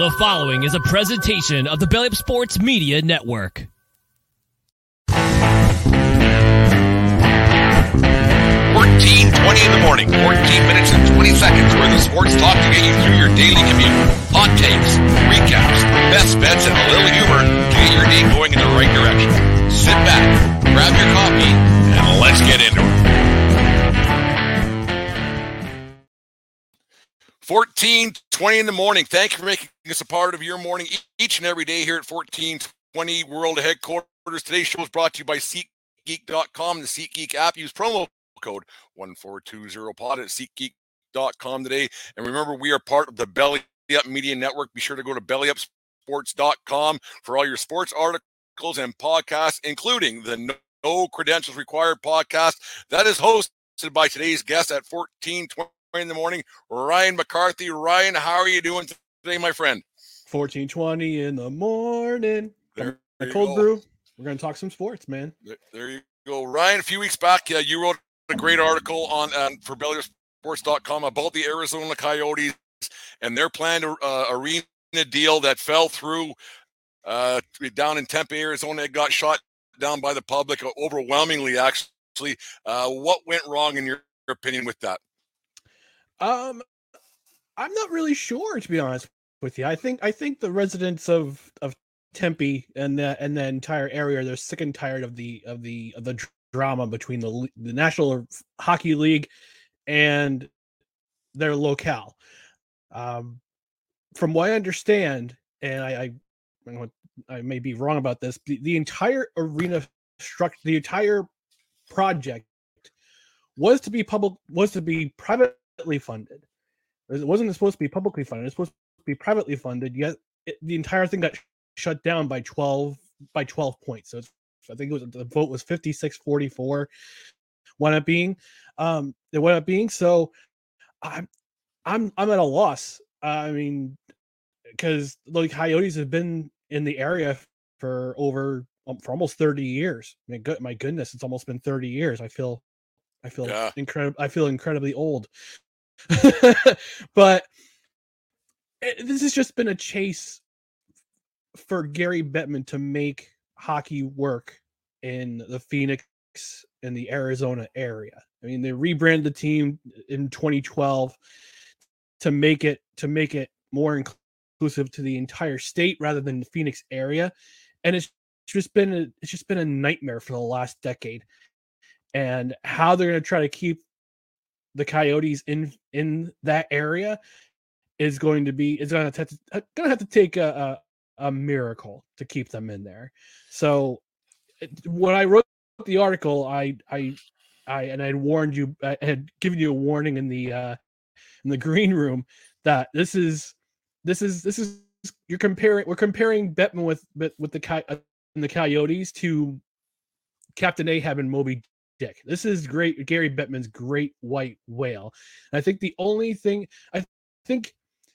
The following is a presentation of the Belly Up Sports Media Network. 14, 20 in the morning, 14 minutes and 20 seconds where the sports talk to get you through your daily commute. Hot takes, recaps, best bets, and a little humor to get your day going in the right direction. Sit back, grab your coffee, and let's get into it. 14, 20 in the morning. Thank you for making us a part of your morning each and every day here at 1420 World Headquarters. Today's show is brought to you by SeatGeek.com, the SeatGeek app. Use promo code 1420pod at SeatGeek.com today. And remember, we are part of the Belly Up Media Network. Be sure to go to BellyUpSports.com for all your sports articles and podcasts, including the no Credentials Required podcast that is hosted by today's guest at 1420 in the morning, Ryan McCarthy. Ryan, how are you doing today, my friend? 1420 in the morning. There A you cold go. brew. We're going to talk some sports, man. There, there you go, Ryan. A few weeks back, uh, you wrote a great article on um, for BellyUpSports.com about the Arizona Coyotes and their planned uh, arena deal that fell through uh, down in Tempe, Arizona. It got shot down by the public uh, overwhelmingly. Actually, uh, what went wrong in your opinion with that? Um I'm not really sure to be honest with you. I think I think the residents of of Tempe and the and the entire area they're sick and tired of the of the of the drama between the the National Hockey League and their locale. Um from what I understand and I I, I may be wrong about this, the, the entire arena structure the entire project was to be public was to be privately funded. It wasn't supposed to be publicly funded. It's supposed to be privately funded. Yet it, the entire thing got sh- shut down by twelve by twelve points. So it's, I think it was the vote was 56-44 wound up being. Um, it wound up being so. I'm I'm I'm at a loss. I mean, because the Coyotes have been in the area for over um, for almost 30 years. I mean, good, my goodness, it's almost been 30 years. I feel I feel Yeah. incredible. I feel incredibly old. but it- this has just been a chase for Gary Bettman to make hockey work in the Phoenix and the Arizona area. I mean, they rebranded the team in 2012 to make it to make it more inclusive to the entire state rather than the Phoenix area, and it's just been a, it's just been a nightmare for the last decade. And how they're going to try to keep the Coyotes in in that area is going to be is going to have to uh, going to have to take a, a a miracle to keep them in there. So when I wrote the article, I I I and I warned you, I had given you a warning in the uh in the green room that this is this is this is you're comparing we're comparing Bettman with with, the Coy- uh, the Coyotes to Captain Ahab and Moby Dick. This is great Gary Bettman's great white whale. And I think the only thing I think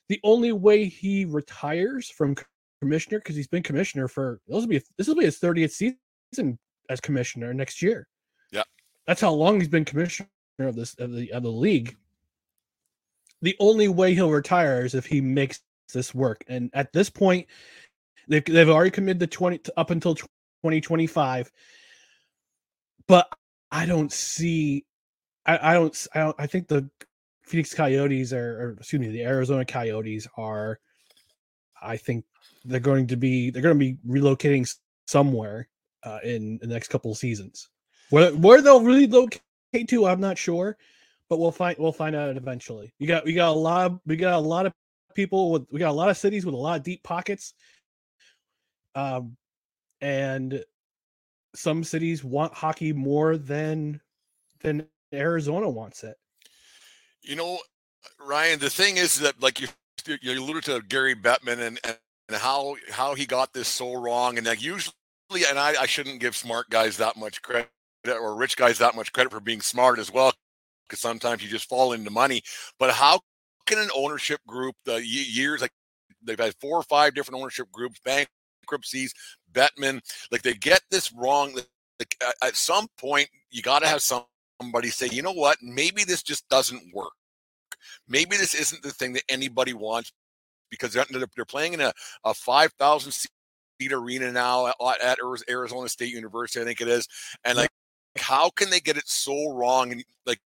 the only way he retires from commissioner because he's been commissioner for this will be this will be his 30th season as commissioner next year. Yeah. That's how long he's been commissioner of this of the of the league. The only way he'll retire is if he makes this work. And at this point, they've they've already committed to 20 up until 2025. But I don't see I, I don't I don't I think the Phoenix Coyotes are or excuse me, the Arizona Coyotes are I think they're going to be they're going to be relocating somewhere uh, in the next couple of seasons. Where where they'll relocate to, I'm not sure, but we'll find we'll find out eventually. You got we got a lot of, we got a lot of people with we got a lot of cities with a lot of deep pockets. Um, and some cities want hockey more than than Arizona wants it. You know, Ryan, the thing is that like you you alluded to Gary Bettman and, and how how he got this so wrong, and like usually, and I, I shouldn't give smart guys that much credit or rich guys that much credit for being smart as well, because sometimes you just fall into money. But how can an ownership group the years like they've had four or five different ownership groups, bankruptcies, Bettman, like they get this wrong. Like, at- some point, you got to have somebody say, you know what, maybe this just doesn't work maybe this isn't the thing that anybody wants because they're, they're playing in a, a 5,000 seat arena now at, at Arizona State University, I think it is. And like, how can they get it so wrong? And like,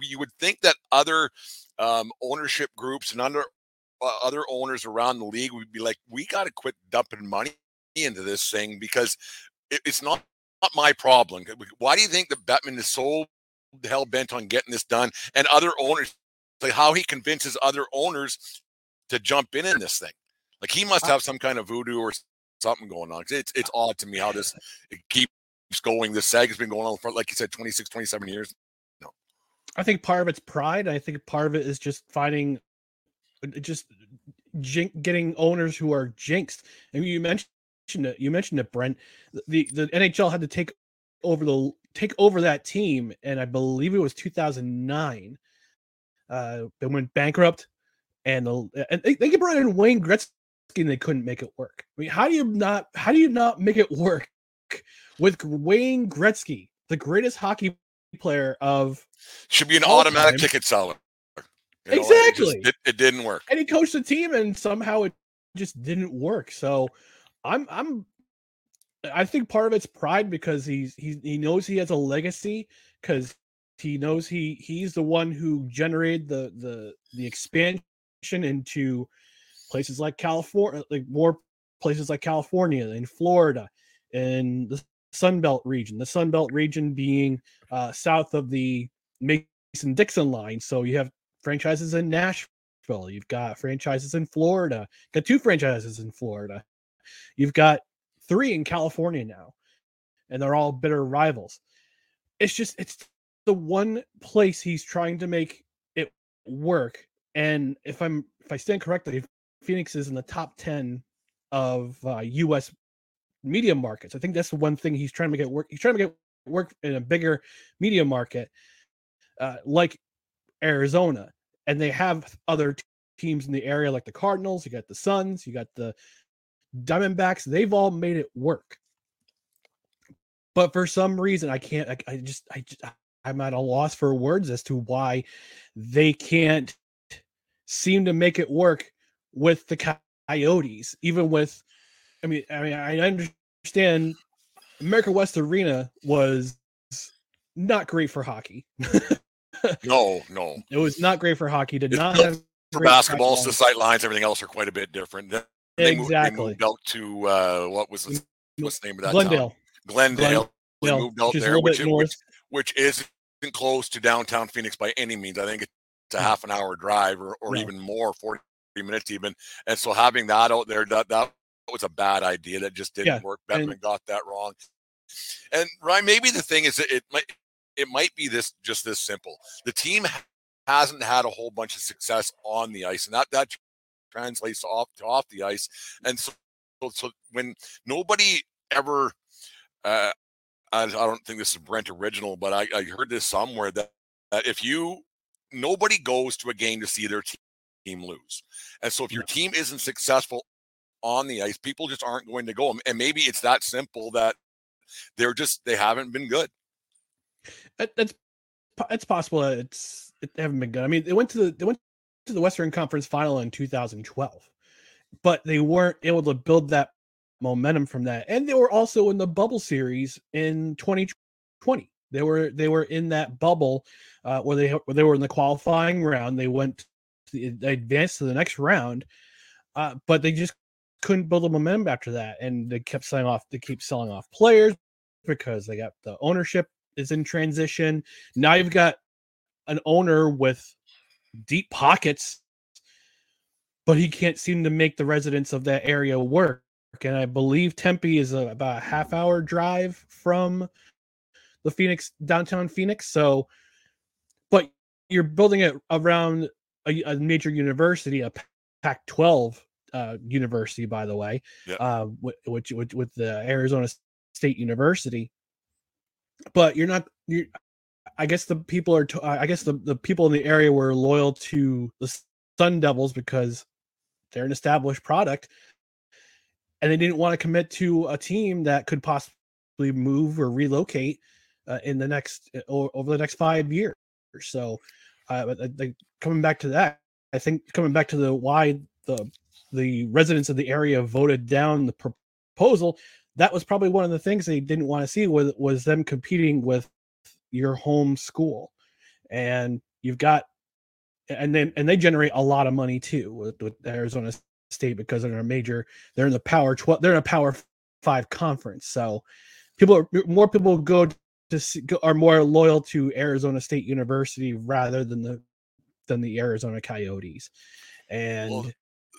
you would think that other um, ownership groups and under other owners around the league would be like, we got to quit dumping money into this thing because it, it's not, not my problem. Why do you think that Bettman is so hell bent on getting this done? And other owners, like how he convinces other owners to jump in in this thing. Like he must have some kind of voodoo or something going on. It's it's odd to me how this keeps going. This sag has been going on for, like you said, 26, 27 years. No. I think part of it's pride. I think part of it is just finding just jink, getting owners who are jinxed. And you mentioned it. You mentioned it, Brent. The the NHL had to take over the take over that team, and I believe it was 2009. Uh, they went bankrupt, and the and they, they brought in Wayne Gretzky, and they couldn't make it work. I mean, how do you not how do you not make it work with Wayne Gretzky, the greatest hockey player of should be an automatic time. ticket seller. You know, exactly. It, just, it, it, didn't work. And he coached the team, and somehow it just didn't work. So, I'm I'm I think part of it's pride because he's he he knows he has a legacy because he knows he he's the one who generated the the the expansion into places like California, like more places like California and Florida and the Sun Belt region. The Sun Belt region being uh, south of the Mason Dixon line. So you have franchises in Nashville. You've got franchises in Florida. Got two franchises in Florida. You've got three in California now, and they're all bitter rivals. It's just it's the one place he's trying to make it work. And if I'm if I stand correctly, Phoenix is in the top ten of uh, U.S. media markets. I think that's the one thing he's trying to it work. He's trying to get work in a bigger media market, uh, like Arizona, and they have other teams in the area like the Cardinals. You got the Suns. You got the Diamondbacks, they've all made it work. But for some reason, I can't, I, I just, I, I'm at a loss for words as to why they can't seem to make it work with the Coyotes, even with, I mean, I mean, I understand America West Arena was not great for hocky. no, no, it was not great for hockey. Did not have for basketball. The sight lines, everything else are quite a bit different. They exactly. Moved, they moved out to uh, what was the, what's the name of that? Glendale. Town? Glendale. Glendale. moved out there, which, which, which isn't close to downtown Phoenix by any means. I think it's a half an hour drive or, or even more, 40 minutes even. And so having that out there, that that was a bad idea. That just didn't yeah. work. Bettman got that wrong. And Ryan, maybe the thing is that it might it might be this just this simple. The team hasn't had a whole bunch of success on the ice, and that that translates off to off the ice. And so, so when nobody ever, uh, I, don't think this is Brent original, but I, I heard this somewhere that, that if you nobody goes to a game to see their team lose, and so if your team isn't successful on the ice, people just aren't going to go. And maybe it's that simple that they're just they haven't been good. That's it's possible. It's it, haven't been good. I mean, they went to the they went to the Western Conference Final in 2012, but they weren't able to build that momentum from that. And they were also in the bubble series in 2020. They were they were in that bubble uh, where they where they were in the qualifying round. They went the, they advanced to the next round, uh, but they just couldn't build a momentum after that. And they kept selling off. They keep selling off players because they got the ownership is in transition. Now you've got an owner with deep pockets, but he can't seem to make the residents of that area work. And I believe Tempe is a, about a half hour drive from the Phoenix downtown Phoenix. So, but you're building it around a, a major university, a Pac-12 uh, university, by the way, uh, which, which with the Arizona State University. But you're not you're I guess the people are. I guess the the people in the area were loyal to the Sun Devils because they're an established product, and they didn't want to commit to a team that could possibly move or relocate uh, in the next or over the next five years. So, uh, coming back to that, I think coming back to the why the the residents of the area voted down the proposal, that was probably one of the things they didn't want to see was was them competing with your home school, and you've got, and then and they generate a lot of money too with, with Arizona State because they're a major, they're in the Power Twelve, they're in a Power Five conference, so people are more people go to see, are more loyal to Arizona State University rather than the than the Arizona Coyotes, and. Well,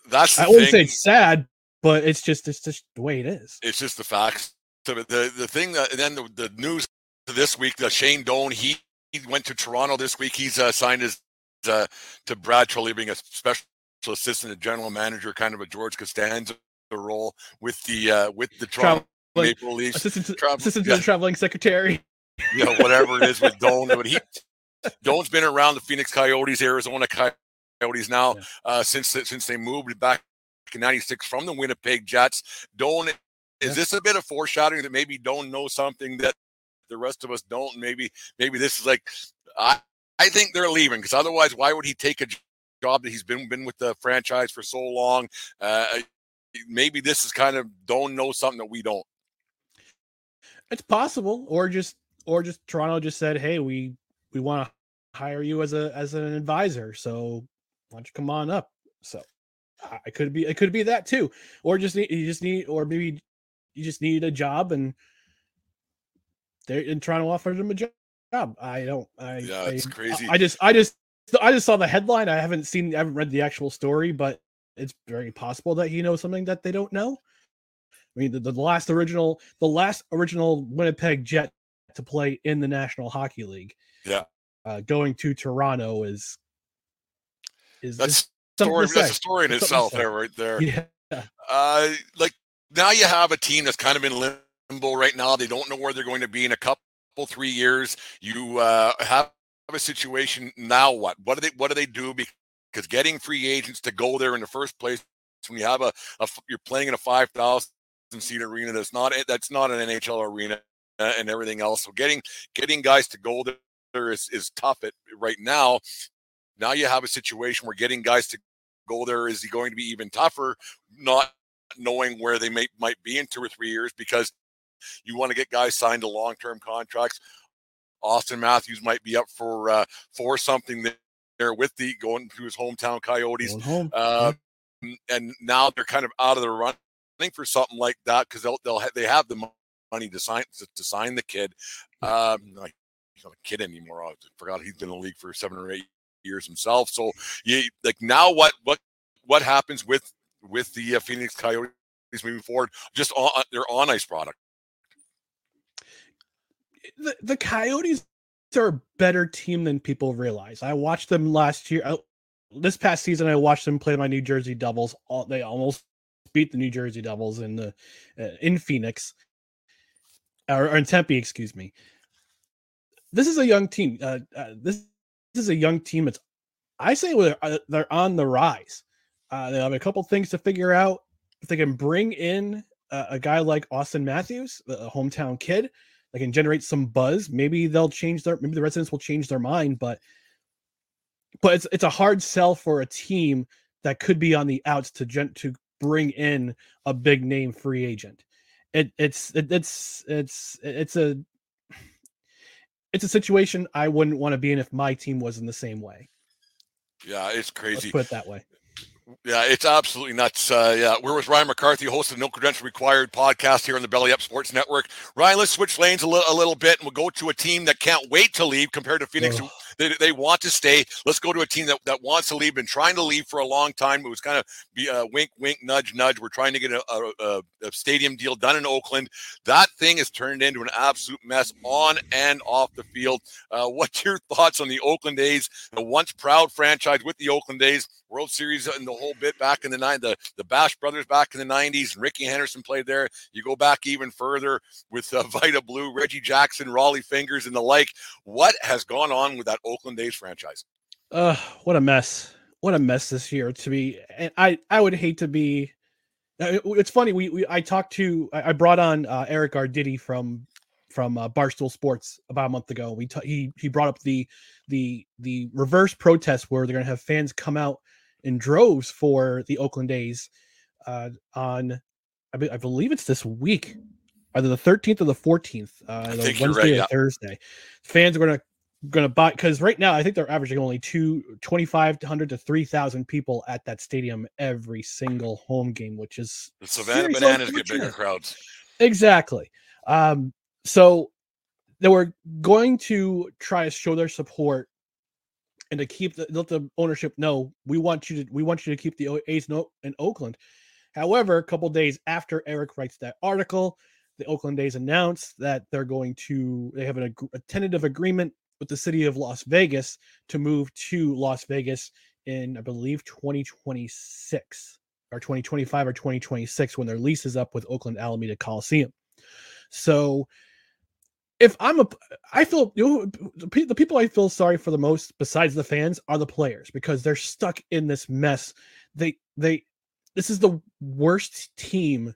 that's I wouldn't say it's sad, but it's just it's just the way it is. It's just the facts. The the, the thing that and then the, the news this week that Shane Doan he, he went to Toronto this week. He's uh, signed his uh, to Brad Treliving being a special assistant and general manager, kind of a George Costanza role with the uh, with the Toronto Traveling- Maple Leafs. Assistant, to, Travel- assistant yeah. to the traveling secretary. you know, whatever it is with Doan. But he Doan's been around the Phoenix Coyotes, Arizona Coyotes now Yeah. uh, since since they moved back '96 from the Winnipeg Jets. Doan, is this a bit of foreshadowing that maybe Doan knows something that the rest of us don't? Maybe maybe this is like I I think they're leaving because otherwise, why would he take a job that he's been been with the franchise for so long? Uh, maybe this is kind of Doan knows something that we don't. It's possible, or just or just Toronto just said, "Hey, we we want to hire you as a as an advisor, so why don't you come on up?" So I could be it could be that too, or just need you just need or maybe you just need a job and they and Toronto offered him a job. I don't. I Yeah, I, it's crazy. I just I just I just saw the headline. I haven't seen I haven't read the actual story, but it's very possible that he knows something that they don't know. I mean, the, the last original, the last original Winnipeg Jet to play in the National Hockey League, Yeah. uh, going to Toronto is is That's story. That's a story in That's itself. There, right there. Yeah, Uh, like now you have a team that's kind of in limbo right now. They don't know where they're going to be in a couple, three years. You uh, have a situation now. What? What do they? What do they do? Because getting free agents to go there in the first place when you have a, a you're playing in a five thousand seat arena that's not that's not an NHL arena uh, and everything else. So getting getting guys to go there is is tough at right now. Now you have a situation where getting guys to go there is he going to be even tougher, not knowing where they may might be in two or three years because you want to get guys signed to long term contracts. Auston Matthews might be up for uh, for something there- with the going to his hometown Coyotes. home. Uh, and now they're kind of out of the running for something like that because they'll they'll ha- they have the money to sign to, to sign the kid. Um, like he's not a kid anymore. I forgot he's been in the league for seven or eight years himself. So you like now what what what happens with with the uh, Phoenix Coyotes moving forward? Just on their on ice product. the, the Coyotes are a better team than people realize. I watched them last year. I, this past season, I watched them play my New Jersey Devils. All, they almost beat the New Jersey Devils in the uh, in Phoenix or, or in Tempe, excuse me. This is a young team. Uh, uh, this is a young team. It's I say they're, uh, they're on the rise. Uh, they have a couple things to figure out. If they can bring in uh, a guy like Auston Matthews, a hometown kid, they can generate some buzz. Maybe they'll change their maybe the residents will change their mind, but but it's it's a hard sell for a team that could be on the outs to gen, to bring in a big name free agent. It it's it, it's it's it's a it's a situation I wouldn't want to be in if my team was in the same way. Yeah, it's Let's crazy. put it that way. Yeah, it's absolutely nuts. Uh, yeah, we're with Ryan McCarthy, host of the No Credential Required podcast here on the Belly Up Sports Network. Ryan, let's switch lanes a, li- a little bit, and we'll go to a team that can't wait to leave compared to Phoenix. Ugh. They, they want to stay. Let's go to a team that, that wants to leave, been trying to leave for a long time. It was kind of be a wink, wink, nudge, nudge. We're trying to get a, a, a- a stadium deal done in Oakland. That thing has turned into an absolute mess on and off the field. Uh, what's your thoughts on the Oakland A's, the once proud franchise with the Oakland A's, World Series and the whole bit back in the nine, the the Bash brothers back in the '90s, and Rickey Henderson played there. You go back even further with uh, Vida Blue, Reggie Jackson, Rollie Fingers, and the like. What has gone on with that Oakland A's franchise? Uh, what a mess! What a mess this year to be. And I I would hate to be. uh, It's funny. We, we I talked to I brought on uh, Eric Arditi from from uh, Barstool Sports about a month ago. We ta- he he brought up the the the reverse protest where they're going to have fans come out in droves for the Oakland A's uh, on, I, be, I believe it's this week, either the 13th or the 14th, uh, the Wednesday right, or yeah. Thursday. Fans are going to going to buy because right now I think they're averaging only two 2,500 to 3,000 people at that stadium every single home game, which is The Savannah Bananas get bigger crowds. Exactly. Um, so they were going to try to show their support and to keep the let the ownership know we want you to we want you to keep the A's no in Oakland. However, a couple days after Eric writes that article, the Oakland A's announced that they're going to they have an, a tentative agreement with the city of Las Vegas to move to Las Vegas in I believe 2026 or 2025 or 2026 when their lease is up with Oakland Alameda Coliseum. So if I'm a I feel you know, the people I feel sorry for the most besides the fans are the players because they're stuck in this mess. They they this is the worst team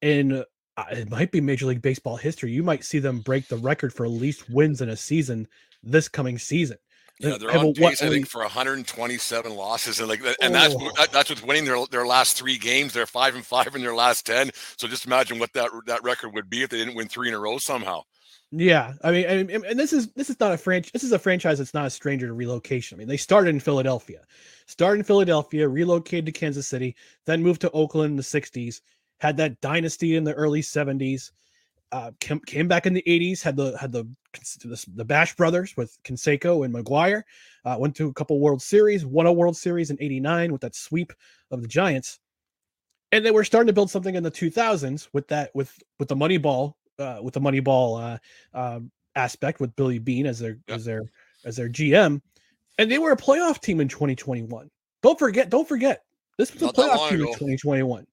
in uh, it might be Major League Baseball history. You might see them break the record for least wins in a season this coming season. Yeah, they're on what- pace, I think, for 127 losses, and like, and that's Oh. that- that's with winning their their last three games. They're five and five in their last ten. So just imagine what that that record would be if they didn't win three in a row somehow. Yeah, I mean, and, and- this is this is not a franchise. This is a franchise that's not a stranger to relocation. I mean, they started in Philadelphia, started in Philadelphia, relocated to Kansas City, then moved to Oakland in the '60s, had that dynasty in the early '70s, uh, came, came back in the '80s, had the had the the, Bash brothers with Canseco and McGwire, uh, went to a couple World Series, won a World Series in '89 with that sweep of the Giants, and they were starting to build something in the 2000s with that with with the Moneyball uh, with the Moneyball uh, um, aspect with Billy Beane as their Yep. as their as their GM, and they were a playoff team in 2021. Don't forget, don't forget, this was a Not that playoff team in 2021.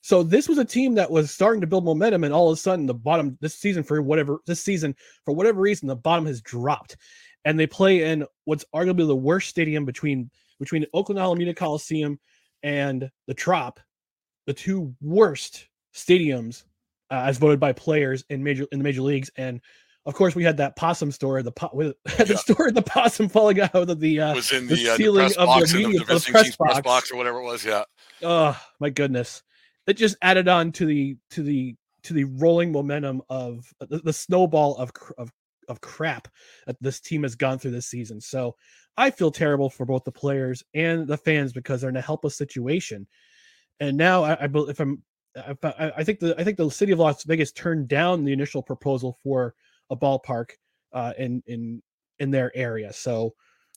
So this was a team that was starting to build momentum, and all of a sudden, the bottom this season for whatever this season for whatever reason, the bottom has dropped, and they play in what's arguably the worst stadium between between Oakland Alameda Coliseum and the Trop, the two worst stadiums uh, as voted by players in major in the major leagues. And of course, we had that possum story, the po- with, the Yeah. story of the possum falling out of the. Uh, was in the the, uh, the ceiling press of the box media- the, the press team's press box. box or whatever it was. Yeah, oh my goodness! It just added on to the to the to the rolling momentum of the, the snowball of of of crap that this team has gone through this season. So I feel terrible for both the players and the fans because they're in a helpless situation. And now I, I if I'm I, I think the I think the city of Las Vegas turned down the initial proposal for a ballpark uh, in in in their area. So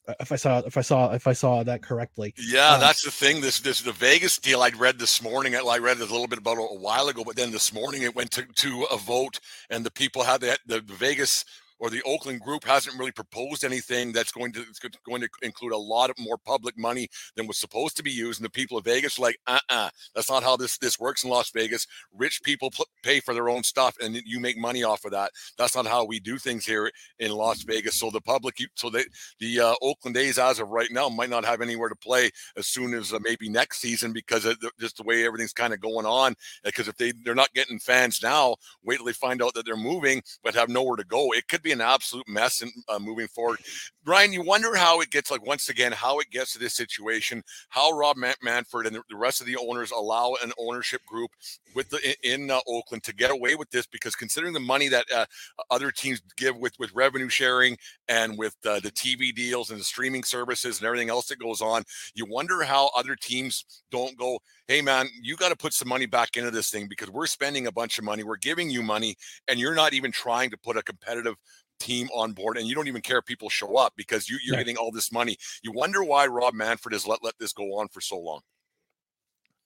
uh, if I saw if I saw if I saw that correctly, yeah, Um, that's the thing. This this the Vegas deal I read this morning. I read it a little bit about a while ago, but then this morning it went to, to a vote, and the people had that the, the Vegas or the Oakland group hasn't really proposed anything that's going to going to include a lot of more public money than was supposed to be used. And the people of Vegas like, uh, uh that's not how this this works in Las Vegas. Rich people pl- pay for their own stuff, and you make money off of that. That's not how we do things here in Las Vegas. So the public, so they the uh, Oakland A's as of right now might not have anywhere to play as soon as uh, maybe next season because of the, just the way everything's kind of going on. Because if they they're not getting fans now, wait till they find out that they're moving but have nowhere to go. It could be an absolute mess in, uh, moving forward. Ryan, you wonder how it gets like once again how it gets to this situation. How Rob Man- Manfred and the, rest of the owners allow an ownership group with the in, in uh, Oakland to get away with this because considering the money that uh, other teams give with with revenue sharing and with uh, the TV deals and the streaming services and everything else that goes on, you wonder how other teams don't go, hey man, you got to put some money back into this thing because we're spending a bunch of money, we're giving you money, and you're not even trying to put a competitive team on board and you don't even care if people show up because you, you're Right. getting all this money. You wonder why Rob Manfred has let, let this go on for so long.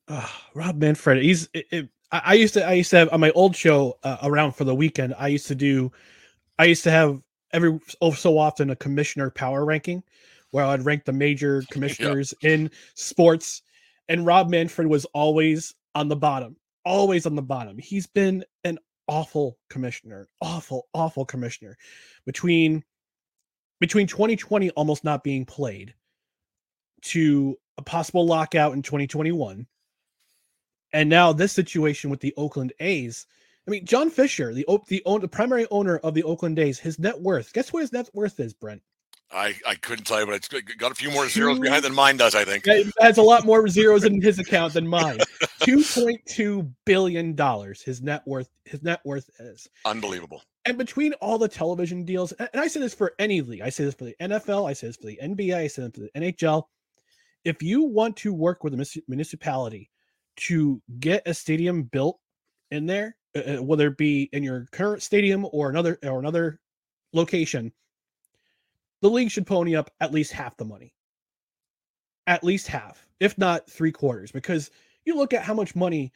Ah, Rob Manfred. He's. It, it, I, used to. I used to have on my old show uh, around for the weekend. I used to do. I used to have every oh so often a commissioner power ranking, where I'd rank the major commissioners in sports, and Rob Manfred was always on the bottom. Always on the bottom. He's been an awful commissioner. Awful, awful commissioner. Between between 2020 almost not being played to a possible lockout in 2021 and now this situation with the Oakland A's. I mean, John Fisher, the the, the primary owner of the Oakland A's, his net worth. Guess what his net worth is, Brent? I, I couldn't tell you, but it's got a few more zeros behind than mine does, I think. It has a lot more zeros in his account than mine. Two point two billion dollars. His net worth. His net worth is Unbelievable. and between all the television deals, and and I say this for any league, I say this for the NFL, I say this for the NBA, I say this for the NHL. If you want to work with a municipality to get a stadium built in there, uh, uh, whether it be in your current stadium or another or another location, the league should pony up at least half the money. At least half, if not three quarters, because you look at how much money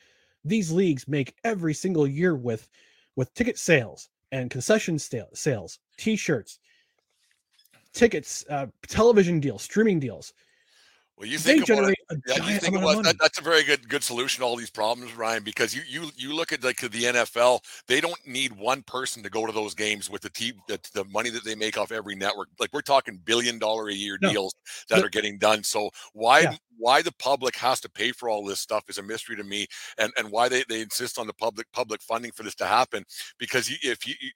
these leagues make every single year with with ticket sales and concession sale, sales, t-shirts, tickets, uh, television deals, streaming deals. Well, you They think about it, generate a Yeah, giant think amount about of money. that, that's a very good good solution to all these problems, Ryan. Because you you you look at like the NFL, they don't need one person to go to those games with the team the, the money that they make off every network. Like we're talking billion dollar a year No. deals that The- are getting done. So why Yeah. why the public has to pay for all this stuff is a mystery to me, and and why they they insist on the public public funding for this to happen. Because you, if you, you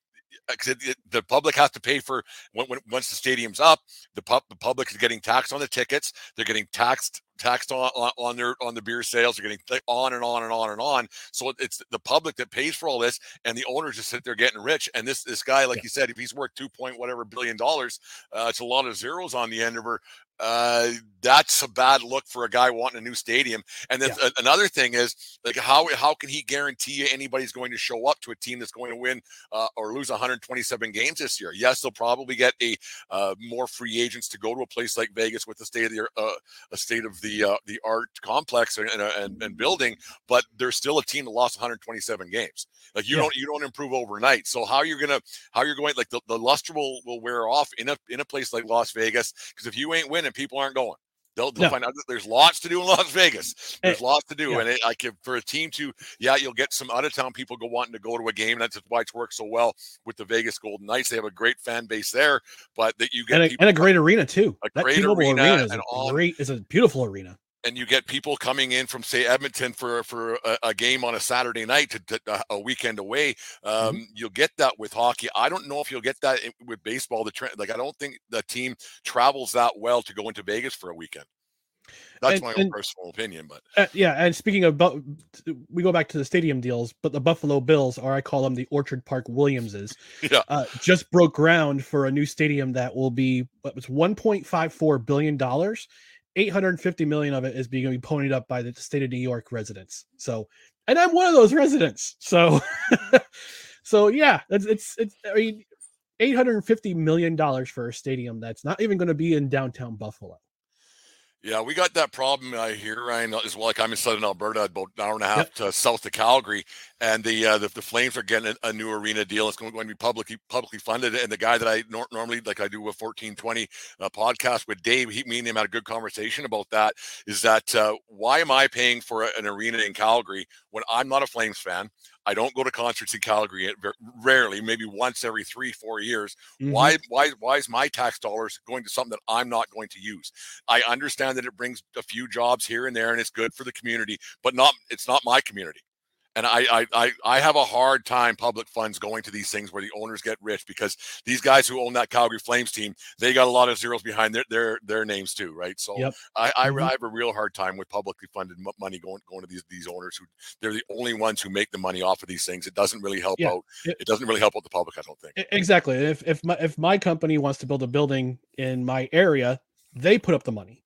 because it- the public has to pay for when, when once the stadium's up, the pub the public is getting taxed on the tickets. They're getting taxed taxed on, on, on their on the beer sales. They're getting th- on and on and on and on. So it's the public that pays for all this, and the owners just sit there getting rich. And this this guy, like Yeah. you said, if he's worth two point whatever billion dollars, uh, it's a lot of zeros on the end of her. Uh, that's a bad look for a guy wanting a new stadium. And then a- another thing is like how how can he guarantee you anybody's going to show up to a team that's going to win uh, or lose 127 games this year? Yes, they'll probably get a uh, more free agents to go to a place like Vegas with the state of the uh, a state of the uh, the art complex and, and, and, and building, but there's still a team that lost 127 games. Like you Yeah. don't you don't improve overnight. So how you're gonna how you're going like the, the luster will, will wear off in a in a place like Las Vegas because if you ain't winning, people aren't going. They'll, they'll No. find out that there's lots to do in Las Vegas. There's Eh, lots to do, yeah. and it, like if, for a team to, yeah, you'll get some out of town people go wanting to go to a game. That's why it's worked so well with the Vegas Golden Knights. They have a great fan base there, but that you get And a, and a great arena too. A that great arena arena, is and a all- great is a beautiful arena. And you get people coming in from say Edmonton for for a, a game on a Saturday night to, to uh, a weekend away. Um, Mm-hmm. You'll get that with hockey. I don't know if you'll get that in- with baseball. The trend, like I don't think the team travels that well to go into Vegas for a weekend. That's And- my own and- personal opinion, but Uh, yeah, and speaking of, bu- we go back to the stadium deals, but the Buffalo Bills, or I call them the Orchard Park Williamses, Yeah. uh, just broke ground for a new stadium that will be what was 1.54 billion dollars. 850 million of it is being be ponied up by the state of New York residents. So, and I'm one of those residents. So, so yeah, it's it's it's. I mean, 850 million dollars for a stadium that's not even going to be in downtown Buffalo. Yeah, we got that problem I hear, Ryan, as well. Like I'm in southern Alberta, about an hour and a half Yep. to south of Calgary, and the uh, the, the Flames are getting a, a new arena deal. It's going, going to be publicly publicly funded. And the guy that I nor- normally like I do a 1420 uh, podcast with Dave, he me and him had a good conversation about that. Is that uh, why am I paying for a- an arena in Calgary when I'm not a Flames fan? I don't go to concerts in Calgary rarely, maybe once every three four years. Mhm. Why why why is my tax dollars going to something that I'm not going to use? I understand that it brings a few jobs here and there and it's good for the community, but not it's not my community. And I I I, I have a hard time public funds going to these things where the owners get rich because these guys who own that Calgary Flames team, they got a lot of zeros behind their their their names too, right? So Yep. I I. I mm-hmm. have a real hard time with publicly funded money going going to these these owners who they're the only ones who make the money off of these things. It doesn't really help Yeah. out. It- It doesn't really help out the public, I don't think. Exactly. If if my if my company wants to build a building in my area, they put up the money.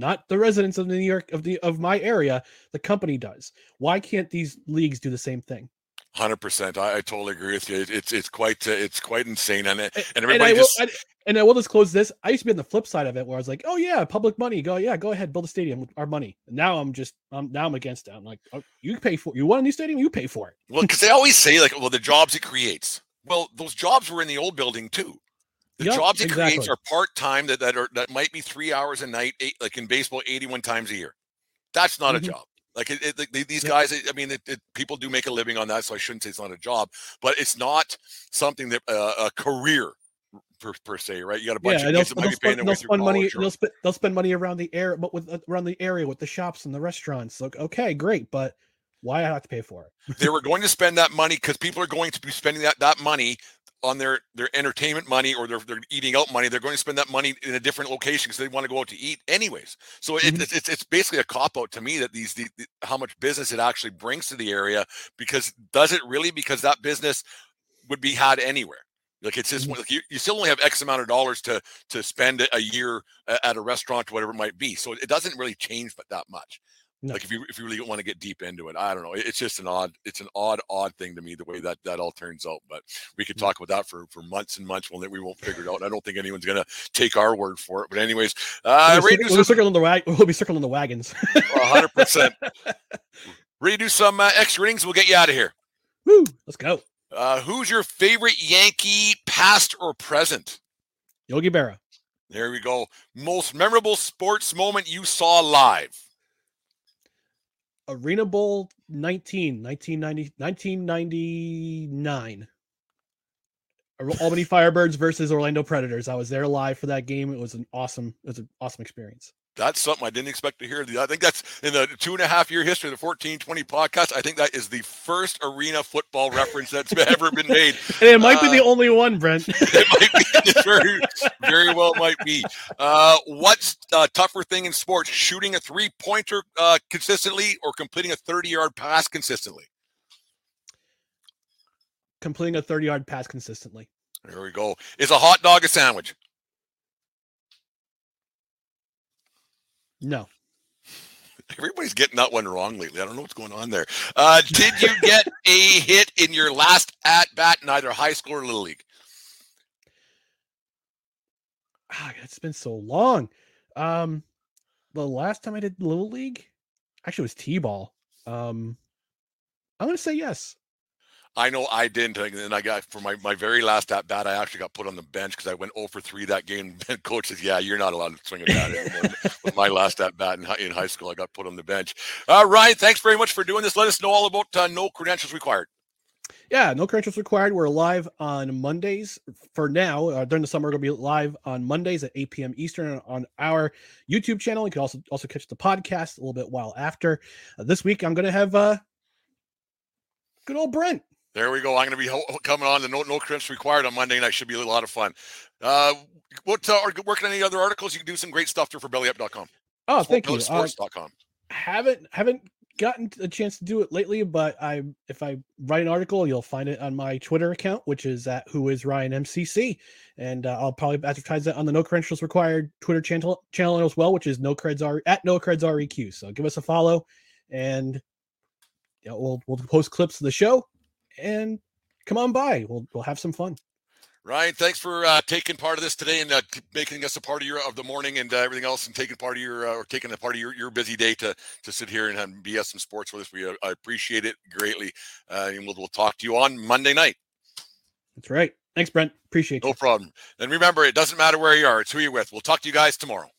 Not the residents of New York of the of my area, the company does. Why can't these leagues do the same thing? Hundred percent. I, I totally agree with you. It- It's it's quite uh, it's quite insane, and it, A- and And I everybody will just I, and I will disclose this. I used to be on the flip side of it where I was like, oh yeah, public money. Go, yeah, go ahead, build a stadium with our money. And now I'm just I'm now I'm against it. I'm like, oh, you pay for you want a new stadium, you pay for it. well because they always say like, well, the jobs it creates. Well, those jobs were in the old building too. The Yep, jobs it creates are part time that that are that might be three hours a night, eight, like in baseball, eighty one times a year. That's not Mhm. a job. Like it, it, the- these Yep. guys, I mean, it, it, people do make a living on that, so I shouldn't say it's not a job, but it's not something that uh, a career per, per se, right? You got a bunch Yeah, of kids that might be paying spend, their they'll way through spend money. or- They'll spend they'll spend money around the air, but with around the area with the shops and the restaurants. Like, okay, great, but why I have to pay for it? they were going to spend that money because people are going to be spending that that money on their their entertainment money or their, their eating out money, they're going to spend that money in a different location because they want to go out to eat anyways. So it, Mhm. it's, it's basically a cop out to me that these the, the- how much business it actually brings to the area because does it really because that business would be had anywhere. Like it's just Mhm. like you, you still only have X amount of dollars to to spend a year at a restaurant or whatever it might be. So it doesn't really change but that much. No. Like if you if you really want to get deep into it, I don't know. It's just an odd it's an odd odd thing to me the way that that all turns out. But we could Mm. talk about that for for months and months. Well, we won't figure it out. And I don't think anyone's gonna take our word for it. But anyways, uh, we'll, be circling, we'll, be circling the wag- we'll be circling the wagons. hundred percent. Ready to do some uh, extra innings? We'll get you out of here. Woo! Let's go. Uh, who's your favorite Yankee, past or present? Yogi Berra. There we go. Most memorable sports moment you saw live. Arena Bowl 19, 1990, 1999. Albany Firebirds versus Orlando Predators. I was there live for that game. It was an awesome, it was an awesome experience. That's something I didn't expect to hear. I think that's in the two and a half year history of the 1420 podcast. I think that is the first arena football reference that's ever been made. And it might be the Uh, only one, Brent. It might be, it very, very well might be. Uh, what's a tougher thing in sports, shooting a three pointer uh, consistently or completing a 30 yard pass consistently? Completing a 30 yard pass consistently. There we go. Is a hot dog a sandwich? No. Everybody's getting that one wrong lately. I don't know what's going on there. Uh, did you get a hit in your last at bat in either high school or little league? Ah, it's been so long. Um, the last time I did Little League, actually, it was T-ball. Um, I'm gonna say yes. I know I didn't. And then I got for my, my very last at bat, I actually got put on the bench because I went 0 for 3 that game. And coach says, Yeah, you're not allowed to swing a bat anymore. With my last at bat in, in high school, I got put on the bench. Uh, Ryan, thanks very much for doing this. Let us know all about uh, no credentials required. Yeah, no credentials required. We're live on Mondays for now. Uh, during the summer, we're gonna be live on Mondays at 8 p.m. Eastern on our YouTube channel. You can also also catch the podcast a little bit while after. Uh, this week, I'm gonna have uh, good old Brent. There we go. I'm going to be ho- coming on the no, no credentials required on Monday night. Should be a lot of fun. Uh, what uh, are working on any other articles? You can do some great stuff there for bellyup.com. Oh, thank you. Uh, Sports.com. haven't haven't gotten a chance to do it lately, but I if I write an article, you'll find it on my Twitter account, which is at who is Ryan MCC, and uh, I'll probably advertise that on the No Credentials Required Twitter channel channel as well, which is No Creds R at No Creds REQ. So give us a follow, and yeah, we'll we'll post clips of the show, and come on by. We'll we'll have some fun. Ryan, thanks for uh, taking part of this today and uh, making us a part of your of the morning and uh, everything else, and taking part of your uh, or taking a part of your, your busy day to to sit here and have BS some sports with us. We uh, I appreciate it greatly, uh, and we'll we'll talk to you on Monday night. That's right. Thanks, Brent. Appreciate you. No problem. And remember, it doesn't matter where you are; it's who you're with. We'll talk to you guys tomorrow.